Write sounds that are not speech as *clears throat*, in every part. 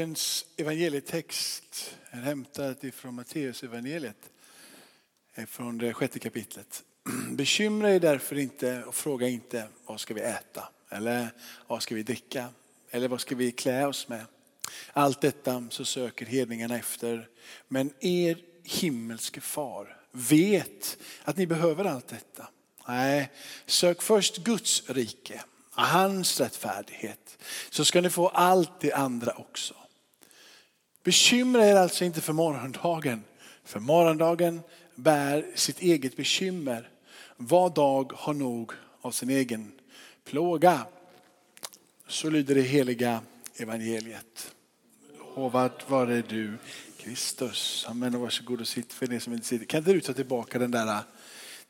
Dagens evangelietext är hämtad ifrån Matteus evangeliet eh, från det sjätte kapitlet. *clears throat* Bekymra er därför inte och fråga inte vad ska vi äta eller vad ska vi dricka eller vad ska vi klä oss med. Allt detta så söker hedningarna efter. Men er himmelske far vet att ni behöver allt detta. Nej, sök först Guds rike, hans rättfärdighet, så ska ni få allt det andra också. Bekymra er alltså inte för morgondagen, för morgondagen bär sitt eget bekymmer. Var dag har nog av sin egen plåga. Så lyder det heliga evangeliet. Hovad vare du Kristus. Amen. Varsågod och sitt för det som inte sitter. Kan inte du ta tillbaka den där,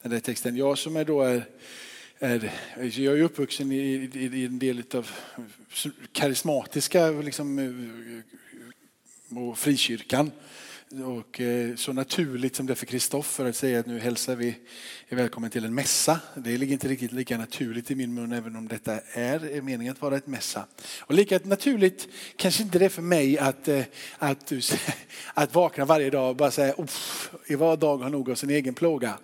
den där texten? Jag som är då är, är jag är uppvuxen i, i, i en del av karismatiska liksom, och frikyrkan. Och eh, så naturligt som det är för Kristoffer att säga att nu hälsar vi er välkommen till en mässa. Det ligger inte riktigt lika naturligt i min mun även om detta är meningen att vara ett mässa. Och lika naturligt kanske inte det är för mig att, eh, att, *laughs* att vakna varje dag och bara säga i var dag har nog av sin egen plåga.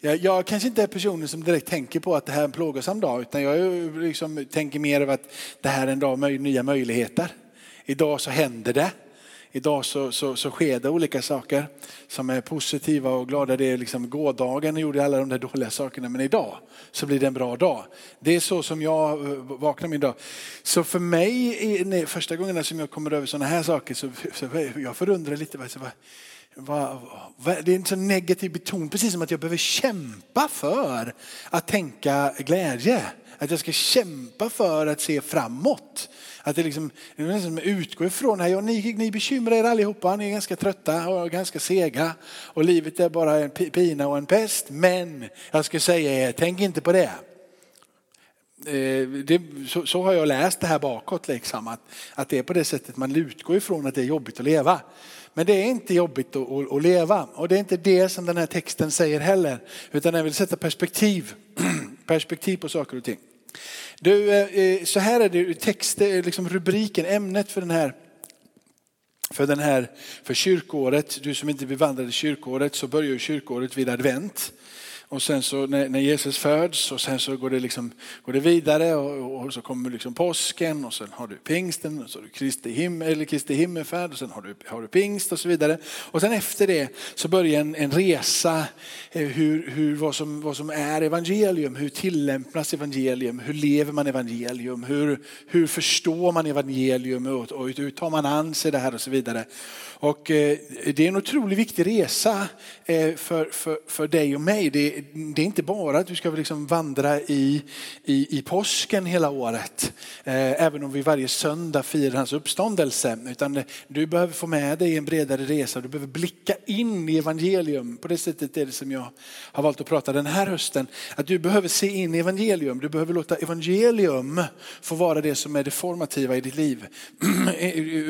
Jag, jag kanske inte är personen som direkt tänker på att det här är en plågosam dag utan jag liksom tänker mer av att det här är en dag med nya möjligheter. Idag så händer det. Idag så, så, så sker det olika saker som är positiva och glada. Det är liksom gårdagen gjorde alla de där dåliga sakerna men idag så blir det en bra dag. Det är så som jag eh, vaknar min dag. Så för mig, första gången som jag kommer över sådana här saker så, så jag förundrar lite. Alltså, vad, vad, vad, det är en så negativ beton, precis som att jag behöver kämpa för att tänka glädje. Att jag ska kämpa för att se framåt. Att det liksom, det är nästan utgår ifrån, här, ja, ni, ni bekymrar er allihopa, ni är ganska trötta och ganska sega och livet är bara en pina och en pest. Men jag ska säga er, tänk inte på det. Eh, det, så, så, har jag läst det här bakåt, liksom, att, att det är på det sättet man utgår ifrån att det är jobbigt att leva. Men det är inte jobbigt att, att, att, leva och det är inte det som den här texten säger heller. Utan den vill sätta perspektiv, *clears throat* perspektiv på saker och ting. Du, eh, eh, så här är det text, eh, liksom rubriken, ämnet för den här för den här, för kyrkåret, du som inte bevandrade kyrkåret så börjar kyrkåret vid advent. Och sen så när, när, Jesus föds och sen så går det, liksom, går det vidare och, och så kommer liksom påsken och sen har du pingsten och så har du Kristi, him, eller Kristi himmelfärd och sen har du, har du pingst och så vidare. Och sen efter det så börjar en, en resa eh, hur, hur, vad, som, vad som är evangelium, hur tillämpas evangelium, hur lever man evangelium, hur, hur förstår man evangelium och, och hur tar man an sig det här och så vidare. Och eh, det är en otroligt viktig resa eh, för, för, för dig och mig. Det, det är inte bara att du ska liksom vandra i, i, i påsken hela året, eh, även om vi varje söndag firar hans uppståndelse. Utan du behöver få med dig en bredare resa, du behöver blicka in i evangelium. På det sättet är det som jag har valt att prata den här hösten. Att du behöver se in i evangelium, du behöver låta evangelium få vara det som är det formativa i ditt liv. *clears throat*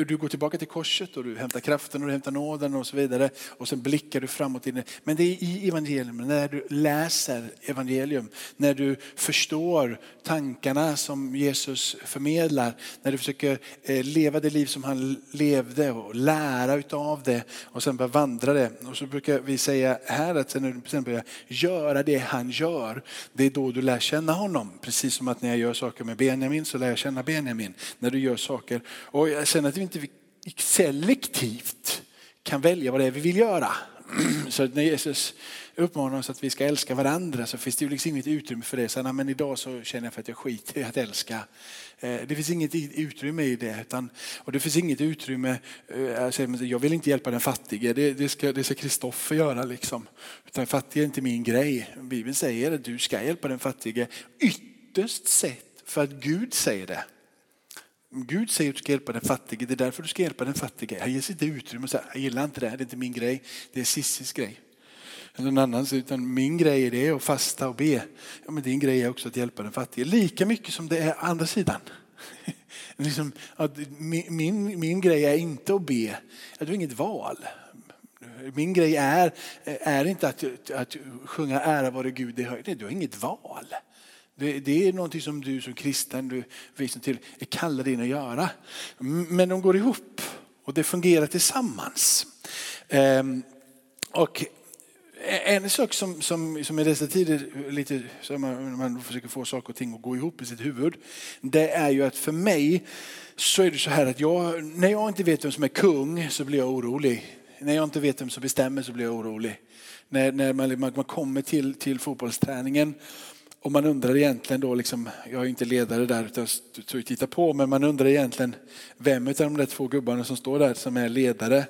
Du går tillbaka till korset och du hämtar kraften och du hämtar nåden och så vidare. Och sen blickar du framåt. In. Men det är i evangelium, när du läser evangelium, när du förstår tankarna som Jesus förmedlar, när du försöker eh, leva det liv som han levde och lära utav det och sen börja vandra det. Och så brukar vi säga här att sen när du sen börjar göra det han gör, det är då du lär känna honom. Precis som att när jag gör saker med Benjamin så lär jag känna Benjamin. När du gör saker. Och sen att vi inte selektivt kan välja vad det är vi vill göra. *clears throat* Så när Jesus uppmanar oss att vi ska älska varandra så finns det ju liksom inget utrymme för det. Så, men idag så känner jag för att jag skiter i att älska. Eh, det finns inget utrymme i det. Utan, och det finns inget utrymme, eh, alltså, jag vill inte hjälpa den fattige, det, det ska Kristoffer göra. Liksom. Utan fattig är inte min grej. Bibeln säger att du ska hjälpa den fattige ytterst sett för att Gud säger det. Gud säger att du ska hjälpa den fattige, det är därför du ska hjälpa den fattige. Han ges inte utrymme och säger, jag gillar inte det, det är inte min grej, det är Sissis grej. Eller någon annans, utan min grej är det att fasta och be. Ja, men din grej är också att hjälpa den fattige. Lika mycket som det är andra sidan. *laughs* liksom, att min, min, grej är inte att be, du har inget val. Min grej är, är inte att, att sjunga ära vare Gud, du har inget val. Det, det är någonting som du som kristen, du visar till, är kallad in att göra. Men de går ihop. Och det fungerar tillsammans. Ehm, och Eh, en sak som, som, som i dessa tider, lite, som man, man försöker få saker och ting att gå ihop i sitt huvud, det är ju att för mig så är det så här att jag, när jag inte vet vem som är kung så blir jag orolig. När jag inte vet vem som bestämmer så blir jag orolig. När, när man, man, kommer till, till fotbollsträningen och man undrar egentligen då, liksom, jag är inte ledare där utan jag tittar på, men man undrar egentligen vem av de där två gubbarna som står där som är ledare.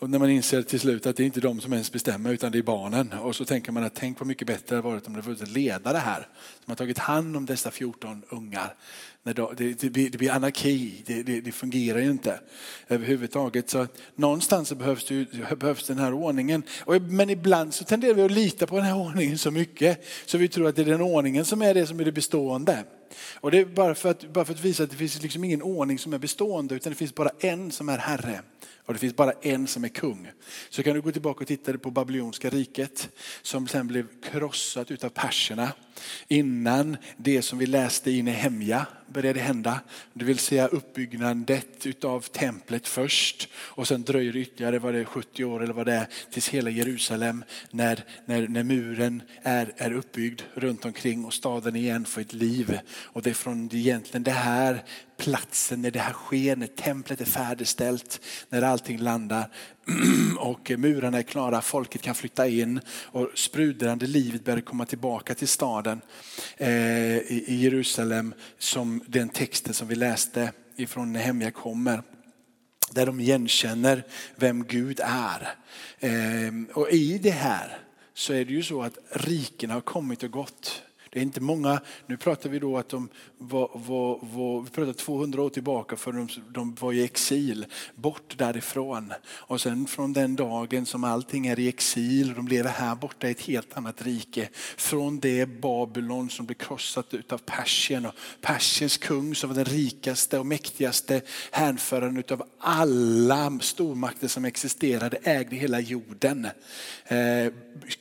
Och när man inser till slut att det är inte de som ens bestämmer utan det är barnen. Och så tänker man att tänk vad mycket bättre det hade varit om det funnits en ledare här som har tagit hand om dessa 14 ungar. Det, det, blir, det blir anarki, det, det, det, fungerar ju inte överhuvudtaget. Så någonstans så behövs, det, behövs den här ordningen. Och, men ibland så tenderar vi att lita på den här ordningen så mycket så vi tror att det är den ordningen som är det som är det bestående. Och det är bara för att, bara för att visa att det finns liksom ingen ordning som är bestående utan det finns bara en som är herre. Och det finns bara en som är kung. Så kan du gå tillbaka och titta på babyloniska riket som sen blev krossat utav perserna innan det som vi läste i Nehemja började hända. Det vill säga uppbyggnadet utav templet först och sen dröjer det ytterligare vad det är, 70 år eller vad det är tills hela Jerusalem när, när, när muren är, är uppbyggd runt omkring och staden igen får ett liv. Och det är från egentligen det här platsen när det här sker, när templet är färdigställt, när allting landar *clears throat* och murarna är klara, folket kan flytta in och sprudlande livet börjar komma tillbaka till staden eh, i Jerusalem som den texten som vi läste ifrån Nehemja kommer där de igenkänner vem Gud är. Eh, och i det här så är det ju så att riken har kommit och gått. Det är inte många, nu pratar vi då att de var, var, var, vi pratar 200 år tillbaka för de, de var i exil, bort därifrån. Och sen från den dagen som allting är i exil, och de lever här borta i ett helt annat rike. Från det Babylon som blev krossat utav Persien och Persiens kung som var den rikaste och mäktigaste hänföraren utav alla stormakter som existerade, ägde hela jorden. Eh,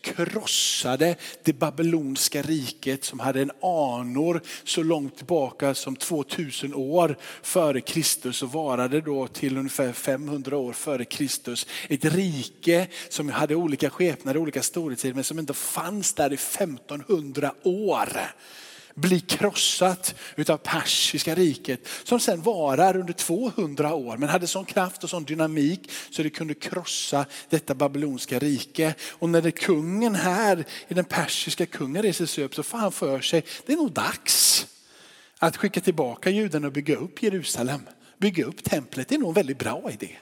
krossade det babyloniska riket som hade en anor så långt tillbaka som 2000 år före Kristus och varade då till ungefär 500 år före Kristus. Ett rike som hade olika skepnader, olika storhetstider men som inte fanns där i 1500 år blir krossat utav persiska riket som sen varar under 200 år men hade sån kraft och sån dynamik så det kunde krossa detta babylonska rike. Och när det kungen här, i den persiska kungen reser sig upp så får han för sig, det är nog dags att skicka tillbaka judarna och bygga upp Jerusalem. Bygga upp templet, det är nog en väldigt bra idé.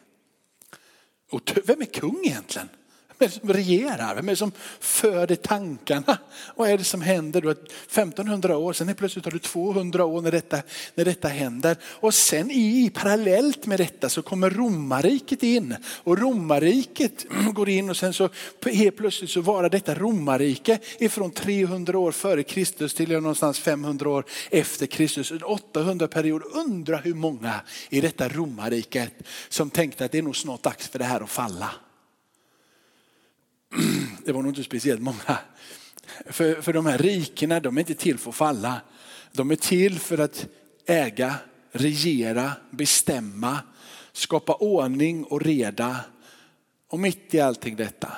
Och vem är kung egentligen? Vem är det som regerar? Vem är det som föder tankarna? Vad är det som händer då? 1500 år, sen plötsligt har du 200 år när detta, när detta händer. Och sen i parallellt med detta så kommer romarriket in. Och romarriket *clears throat* går in och sen så helt plötsligt så varar detta romarrike ifrån 300 år före Kristus till någonstans 500 år efter Kristus. En 800 period. Undra hur många i detta romarriket som tänkte att det är nog snart dags för det här att falla. *clears throat* det var nog inte speciellt många. För, för de här rikena, de är inte till för att falla. De är till för att äga, regera, bestämma, skapa ordning och reda. Och mitt i allting detta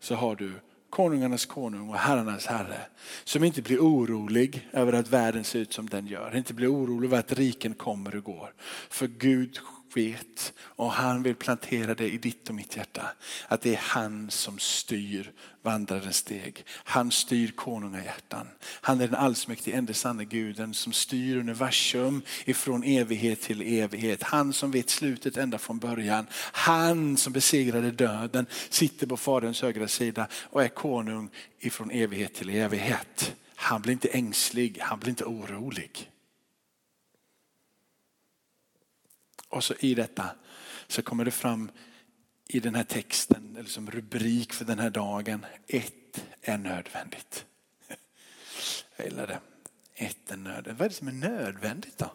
så har du konungarnas konung och herrarnas herre. Som inte blir orolig över att världen ser ut som den gör. Inte blir orolig över att riken kommer och går. För Gud vet och han vill plantera det i ditt och mitt hjärta. Att det är han som styr vandrarens steg. Han styr konungahjärtan. Han är den allsmäktige enda sanne guden som styr universum ifrån evighet till evighet. Han som vet slutet ända från början. Han som besegrade döden sitter på faderns högra sida och är konung ifrån evighet till evighet. Han blir inte ängslig, han blir inte orolig. Och så i detta så kommer det fram i den här texten, eller som rubrik för den här dagen, ett är nödvändigt. *laughs* Jag gillar det. Ett är nödvändigt. Vad är det som är nödvändigt då?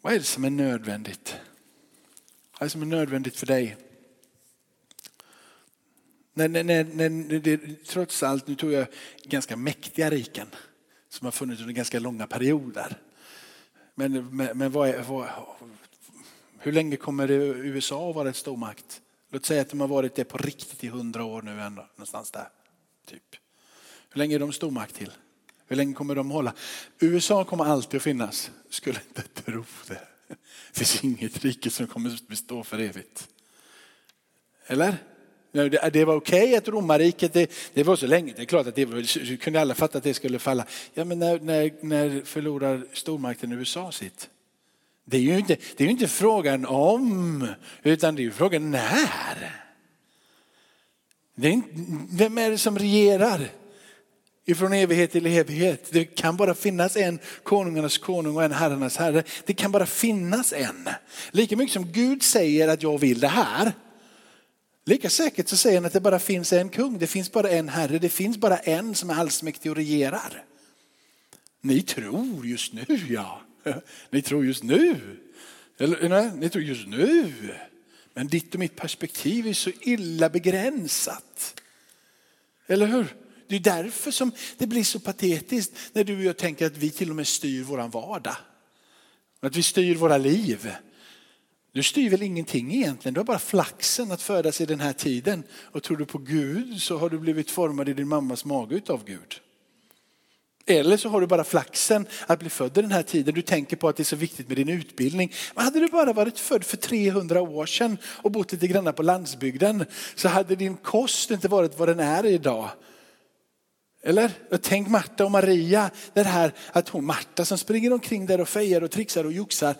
Vad är det som är nödvändigt? Vad är det som är nödvändigt för dig? När, när, när, när det, trots allt, nu tog jag ganska mäktiga riken som har funnits under ganska långa perioder. Men, men, men vad, är, vad, Hur länge kommer USA att vara ett stormakt? Låt säga att de har varit det på riktigt i hundra år nu ändå, någonstans där. Typ. Hur länge är de stormakt till? Hur länge kommer de hålla? USA kommer alltid att finnas. Skulle inte tro det. Det finns inget rike som kommer att bestå för evigt. Eller? Det var okej okay att romarriket, det, det, var så länge, det är klart att det var, kunde alla fatta att det skulle falla. Ja men när, när, när förlorar stormakten USA sitt? Det är, ju inte, det är inte frågan om, utan det är ju frågan när. Det är inte, vem är det som regerar? Ifrån evighet till evighet. Det kan bara finnas en konungarnas konung och en herrarnas herre. Det kan bara finnas en. Lika mycket som Gud säger att jag vill det här. Lika säkert så säger han att det bara finns en kung. Det finns bara en herre. Det finns bara en som är allsmäktig och regerar. Ni tror just nu ja. *laughs* Ni tror just nu. Eller nej, ni tror just nu. Men ditt och mitt perspektiv är så illa begränsat. Eller hur? Det är därför som det blir så patetiskt när du och jag tänker att vi till och med styr våran vardag. Att vi styr våra liv. Du styr väl ingenting egentligen, du har bara flaxen att födas i den här tiden. Och tror du på Gud så har du blivit formad i din mammas mage utav Gud. Eller så har du bara flaxen att bli född i den här tiden. Du tänker på att det är så viktigt med din utbildning. Men hade du bara varit född för 300 år sedan och bott lite grann på landsbygden så hade din kost inte varit vad den är idag. Eller? Tänk Marta och Maria, det här att hon, Marta som springer omkring där och fejar och trixar och joxar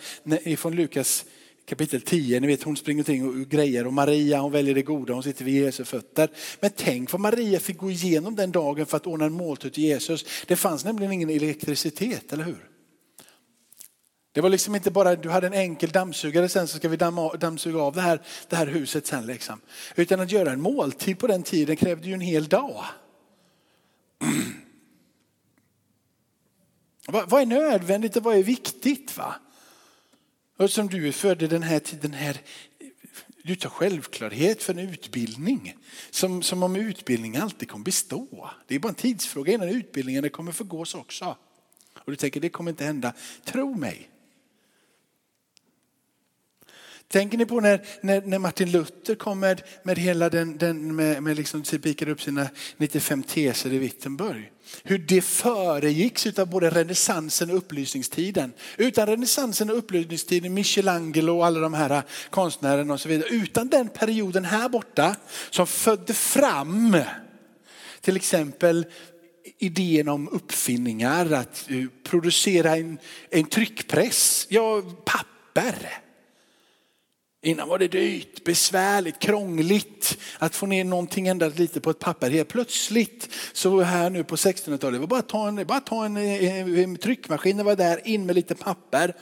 från Lukas kapitel 10, ni vet hon springer omkring och grejer och Maria hon väljer det goda, hon sitter vid Jesu fötter. Men tänk vad Maria fick gå igenom den dagen för att ordna en måltid till Jesus. Det fanns nämligen ingen elektricitet, eller hur? Det var liksom inte bara du hade en enkel dammsugare sen så ska vi damma, dammsuga av det här, det här huset sen. Liksom. Utan att göra en måltid på den tiden krävde ju en hel dag. *clears throat* Vad är nödvändigt och vad är viktigt? va? Som du är född i den här tiden här, du tar självklarhet för en utbildning. Som, som om utbildning alltid kommer bestå. Det är bara en tidsfråga innan utbildningen kommer förgås också. Och du tänker det kommer inte hända. Tro mig, Tänker ni på när, när, när Martin Luther kom med, med hela den, den med, med liksom typ pikade upp sina 95 teser i Wittenberg. Hur det föregicks av både renässansen och upplysningstiden. Utan renässansen och upplysningstiden, Michelangelo och alla de här konstnärerna och så vidare. Utan den perioden här borta som födde fram till exempel idén om uppfinningar, att eh, producera en, en tryckpress, ja papper. Innan var det dyrt, besvärligt, krångligt att få ner någonting ända lite på ett papper. Helt plötsligt så här nu på 1600-talet, det var bara ta en, bara ta en, en, en tryckmaskin, och var där, in med lite papper.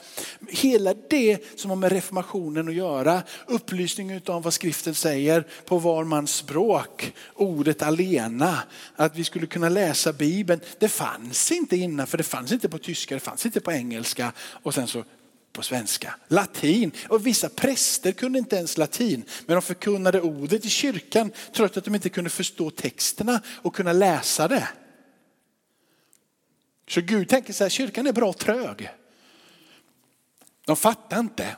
Hela det som har med reformationen att göra, upplysning av vad skriften säger på var mans språk, ordet alena, att vi skulle kunna läsa bibeln. Det fanns inte innan, för det fanns inte på tyska, det fanns inte på engelska och sen så på svenska. Latin. Och vissa präster kunde inte ens latin. Men de förkunnade ordet i kyrkan trots att de inte kunde förstå texterna och kunna läsa det. Så Gud tänker så här, kyrkan är bra trög. De fattar inte.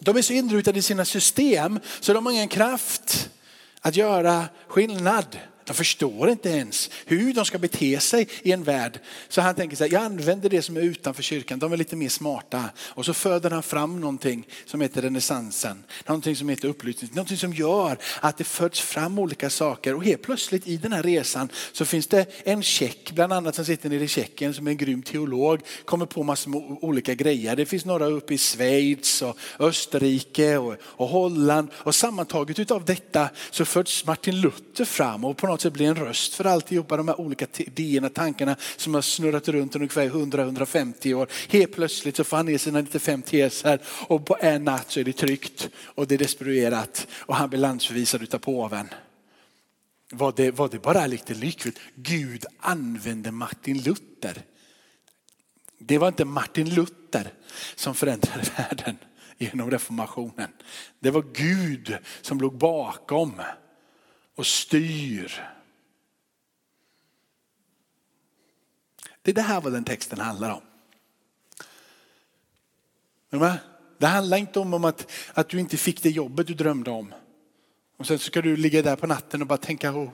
De är så inrutade i sina system så de har ingen kraft att göra skillnad. De förstår inte ens hur de ska bete sig i en värld. Så han tänker så här, jag använder det som är utanför kyrkan, de är lite mer smarta. Och så föder han fram någonting som heter renässansen, någonting som heter upplysning, någonting som gör att det föds fram olika saker. Och helt plötsligt i den här resan så finns det en tjeck, bland annat som sitter nere i Tjeckien som är en grym teolog, kommer på massor med olika grejer. Det finns några uppe i Schweiz och Österrike och, och Holland. Och sammantaget utav detta så föds Martin Luther fram och på något något sätt bli en röst för alltihopa de här olika idéerna, tankarna som har snurrat runt ungefär 100-150 år. Helt plötsligt så får han ner sina 95 teser och på en natt så är det tryckt och det är destruerat och han blir landsförvisad utav påven. Var det, var det bara lite lyckligt? Gud använde Martin Luther. Det var inte Martin Luther som förändrade *laughs* världen genom reformationen. Det var Gud som låg bakom och styr. Det är det här vad den texten handlar om. Det handlar inte om att, att du inte fick det jobbet du drömde om. Och sen ska du ligga där på natten och bara tänka, oh,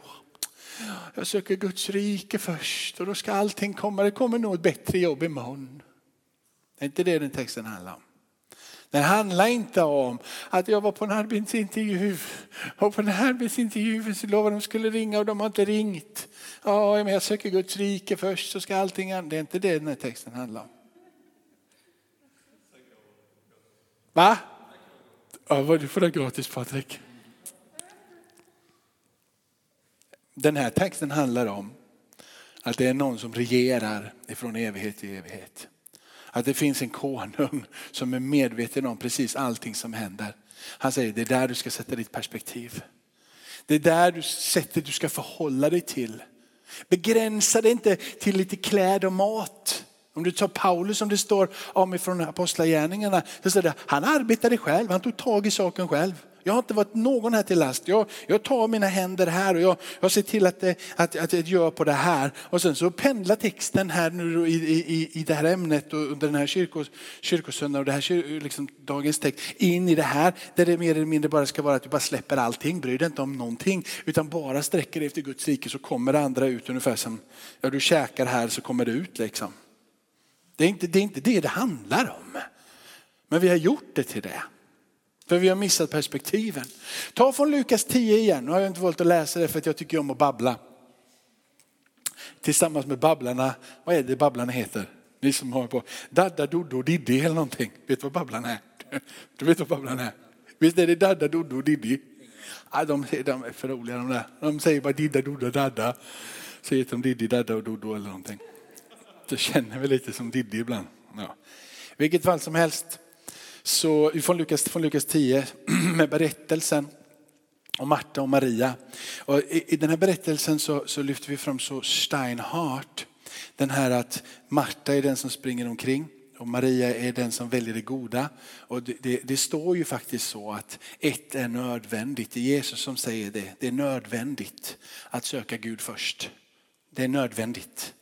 jag söker Guds rike först och då ska allting komma. Det kommer nog ett bättre jobb imorgon. Det är inte det den texten handlar om. Den handlar inte om att jag var på en arbetsintervju och på den här arbetsintervjun så lovade de skulle ringa och de har inte ringt. Ja, men jag söker Guds rike först så ska allting annat. Det är inte det den här texten handlar om. Va? Ja, vad du får det gratis Patrik. Den här texten handlar om att det är någon som regerar ifrån evighet till evighet. Att det finns en konung som är medveten om precis allting som händer. Han säger det är där du ska sätta ditt perspektiv. Det är där du sätter du ska förhålla dig till. Begränsa dig inte till lite kläder och mat. Om du tar Paulus som det står om ifrån apostlagärningarna, så står det, han arbetade själv, han tog tag i saken själv. Jag har inte varit någon här till last. Jag, jag tar mina händer här och jag, jag ser till att, det, att, att jag gör på det här. Och sen så pendlar texten här nu i, i, i det här ämnet och under den här kyrkos, kyrkosöndagen och det här liksom, dagens text in i det här där det mer eller mindre bara ska vara att du bara släpper allting, bryr dig inte om någonting utan bara sträcker dig efter Guds rike så kommer det andra ut ungefär som, ja du käkar här så kommer det ut liksom. Det är inte det, är inte det det handlar om. Men vi har gjort det till det. För vi har missat perspektiven. Ta från Lukas 10 igen. Nu har jag inte valt att läsa det för att jag tycker om att babbla. Tillsammans med babblarna, vad är det babblarna heter? Ni som har på Dadda, Doddo, Diddi eller någonting. Vet du vad babblarna är? *laughs* Du vet vad babblarna är? Visst är det Dadda, Doddo, och Diddi? Ja, de, de är för roliga de där. De säger bara Didda, Dodda, Dadda. Så heter de Diddi, Dadda och Doddo eller någonting. Det känner mig lite som Diddi ibland. Ja. Vilket fall som helst. Så från Lukas, från Lukas 10 *clears throat* med berättelsen om Marta och Maria. Och i, i den här berättelsen så, så, lyfter vi fram så Steinhardt. Den här att Marta är den som springer omkring och Maria är den som väljer det goda. Och det, det, det, står ju faktiskt så att ett är nödvändigt. Det är Jesus som säger det. Det är nödvändigt att söka Gud först. Det är nödvändigt.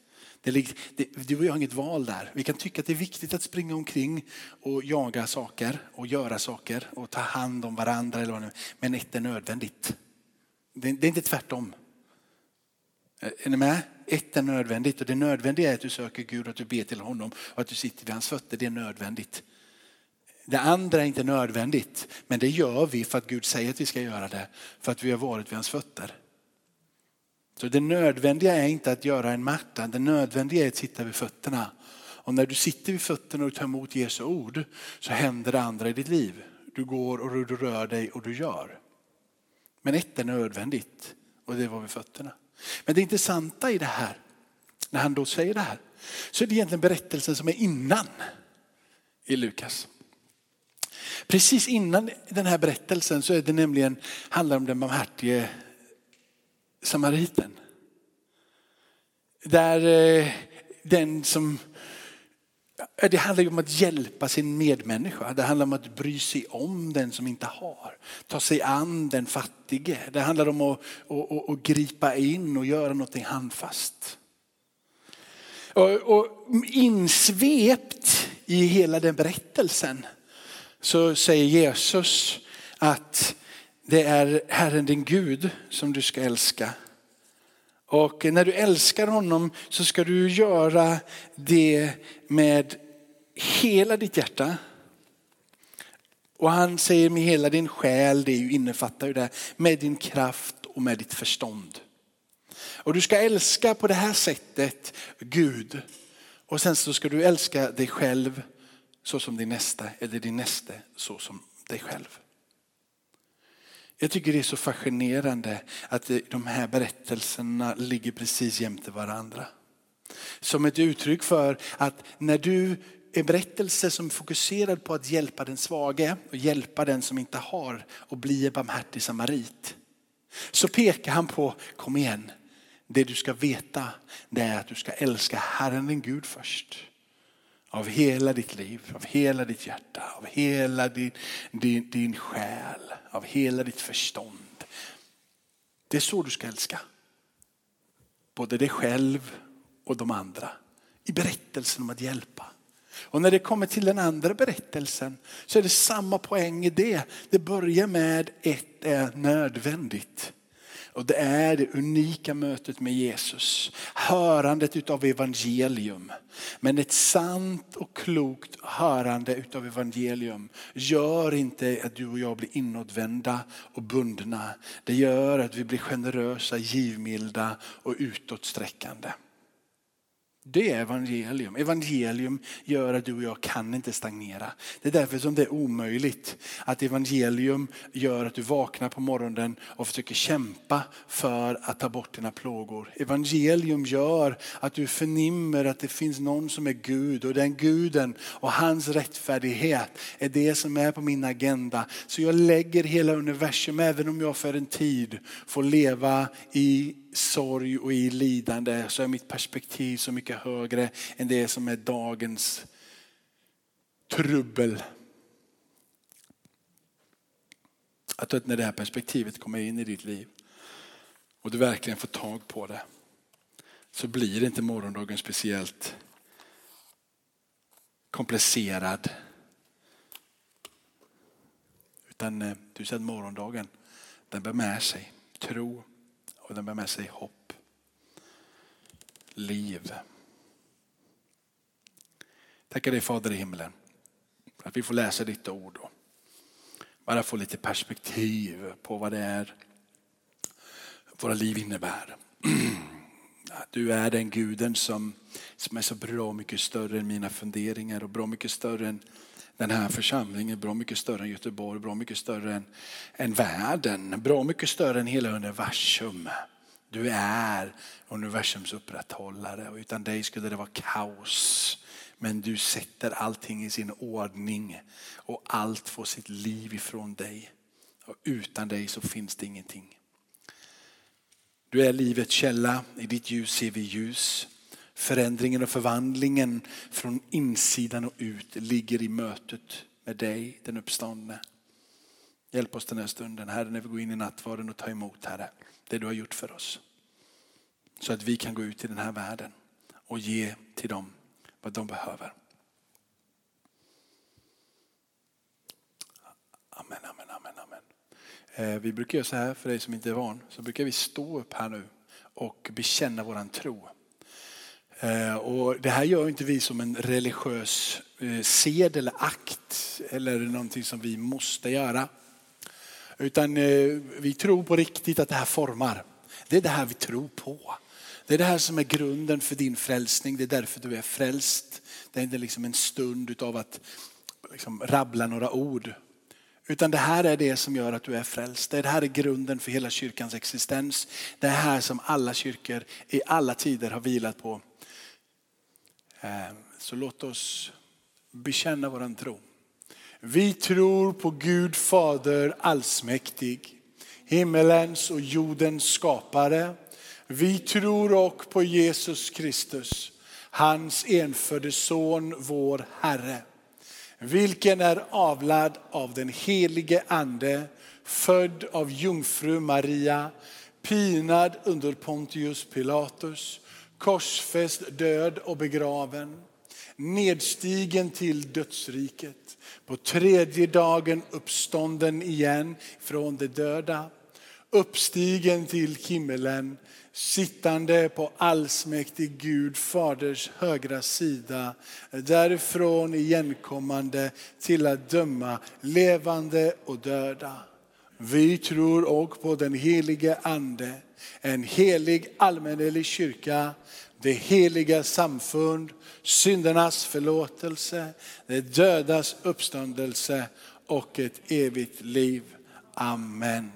Det, det, du och jag har inget val där. Vi kan tycka att det är viktigt att springa omkring och jaga saker och göra saker och ta hand om varandra. Eller vad men ett är nödvändigt. Det, det är inte tvärtom. Eh, är ni med? Ett är nödvändigt och det nödvändiga är att du söker Gud och att du ber till honom och att du sitter vid hans fötter. Det är nödvändigt. Det andra är inte nödvändigt, men det gör vi för att Gud säger att vi ska göra det. För att vi har varit vid hans fötter. Så det nödvändiga är inte att göra en matta, det nödvändiga är att sitta vid fötterna. Och när du sitter vid fötterna och tar emot Jesu ord så händer det andra i ditt liv. Du går och du rör dig och du gör. Men ett är nödvändigt och det var vid fötterna. Men det intressanta i det här, när han då säger det här, så är det egentligen berättelsen som är innan i Lukas. Precis innan den här berättelsen så är det nämligen, handlar om den barmhärtige samariten. Där eh, den som, det handlar ju om att hjälpa sin medmänniska. Det handlar om att bry sig om den som inte har. Ta sig an den fattige. Det handlar om att, att, att, att gripa in och göra någonting handfast. Och, och insvept i hela den berättelsen så säger Jesus att det är Herren din Gud som du ska älska. Och när du älskar honom så ska du göra det med hela ditt hjärta. Och han säger med hela din själ, det innefattar ju det, med din kraft och med ditt förstånd. Och du ska älska på det här sättet Gud. Och sen så ska du älska dig själv så som din nästa, eller din nästa så som dig själv. Jag tycker det är så fascinerande att eh, de här berättelserna ligger precis jämte varandra. Som ett uttryck för att när du en berättelse som är fokuserad på att hjälpa den svage och hjälpa den som inte har och bli en barmhärtig samarit. Så pekar han på, kom igen, det du ska veta det är att du ska älska Herren din Gud först. Av hela ditt liv, av hela ditt hjärta, av hela din, din, din själ, av hela ditt förstånd. Det är så du ska älska. Både dig själv och de andra. I berättelsen om att hjälpa. Och när det kommer till den andra berättelsen så är det samma poäng i det. Det börjar med ett är nödvändigt. Och det är det unika mötet med Jesus. Hörandet utav evangelium. Men ett sant och klokt hörande utav evangelium gör inte att du och jag blir inåtvända och bundna. Det gör att vi blir generösa, givmilda och utåtsträckande. Det är evangelium. Evangelium gör att du och jag kan inte stagnera. Det är därför som det är omöjligt att evangelium gör att du vaknar på morgonen och försöker kämpa för att ta bort dina plågor. Evangelium gör att du förnimmer att det finns någon som är Gud och den guden och hans rättfärdighet är det som är på min agenda. Så jag lägger hela universum, även om jag för en tid får leva i sorg och i lidande så är mitt perspektiv så mycket högre än det som är dagens trubbel. Att när det här perspektivet kommer in i ditt liv och du verkligen får tag på det så blir inte morgondagen speciellt komplicerad. Utan eh, du ser att morgondagen den bär med sig tro, och den bär med sig hopp. Liv. Tackar dig Fader i himlen att vi får läsa ditt ord och bara få lite perspektiv på vad det är våra liv innebär. *clears throat* Du är den guden som, som är så bra mycket större än mina funderingar och bra mycket större än den här församlingen, bra mycket större än Göteborg, bra mycket större än, än världen, bra mycket större än hela universum. Du är universums upprätthållare och utan dig skulle det vara kaos. Men du sätter allting i sin ordning och allt får sitt liv ifrån dig. Och utan dig så finns det ingenting. Du är livets källa, i ditt ljus ser vi ljus. Förändringen och förvandlingen från insidan och ut ligger i mötet med dig, den uppståndne. Hjälp oss den här stunden, Herre, när vi går in i nattvarden och tar emot, Herre, det du har gjort för oss. Så att vi kan gå ut i den här världen och ge till dem vad de behöver. Amen, amen, amen, amen. Eh, vi brukar göra så här, för dig som inte är van, så brukar vi stå upp här nu och bekänna våran tro. Eh, och det här gör inte vi som en religiös eh, sed eller akt eller någonting som vi måste göra. Utan eh, vi tror på riktigt att det här formar. Det är det här vi tror på. Det är det här som är grunden för din frälsning. Det är därför du är frälst. Det är inte liksom en stund av att liksom rabbla några ord. Utan det här är det som gör att du är frälst. Det här är grunden för hela kyrkans existens. Det är här som alla kyrkor i alla tider har vilat på. Eh, så låt oss bekänna vår tro. Vi tror på Gud Fader allsmäktig, himmelens och jordens skapare. Vi tror också på Jesus Kristus, hans enfödde son, vår Herre. Vilken är avlad av den helige ande, född av jungfru Maria, pinad under Pontius Pilatus, korsfäst, död och begraven, nedstigen till dödsriket, på tredje dagen uppstånden igen från de döda, uppstigen till himmelen, sittande på allsmäktig Gud faders högra sida, därifrån igenkommande till att döma levande och döda. Vi tror också på den helige ande, en helig allmännelig kyrka, det heliga samfund, syndernas förlåtelse, det dödas uppståndelse och ett evigt liv. Amen.